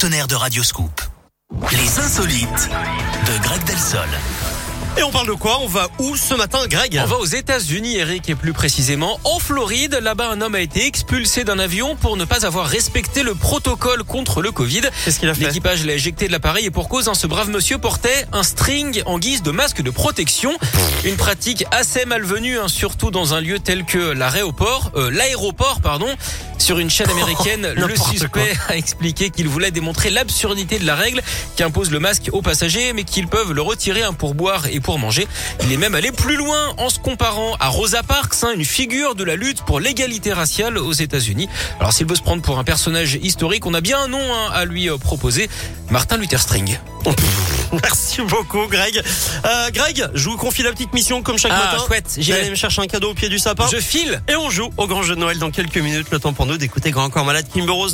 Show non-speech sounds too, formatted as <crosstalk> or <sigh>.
partenaire de Radioscoop. Les insolites de Greg Delsol. Et on parle de quoi? On va où ce matin, Greg? On va aux États-Unis, Eric, et plus précisément en Floride. Là-bas, un homme a été expulsé d'un avion pour ne pas avoir respecté le protocole contre le Covid. Qu'est-ce qu'il a fait? L'équipage l'a éjecté de l'appareil et pour cause, hein, ce brave monsieur portait un string en guise de masque de protection. Une pratique assez malvenue, hein, surtout dans un lieu tel que l'aéroport, euh, l'aéroport, pardon. Sur une chaîne américaine, <laughs> le suspect a expliqué qu'il voulait démontrer l'absurdité de la règle qui impose le masque aux passagers, mais qu'ils peuvent le retirer hein, pour boire et pour manger. Il est même allé plus loin en se comparant à Rosa Parks, hein, une figure de la lutte pour l'égalité raciale aux États-Unis. Alors s'il veut se prendre pour un personnage historique, on a bien un nom hein, à lui euh, proposer, Martin Luther String. <laughs> Merci beaucoup, Greg. Euh, Greg, je vous confie la petite mission comme chaque Ah, matin. chouette, allé me chercher un cadeau au pied du sapin. Je file Et on joue au grand jeu de Noël dans quelques minutes. Le temps pour nous d'écouter Grand Corps Malade Kimber Rose.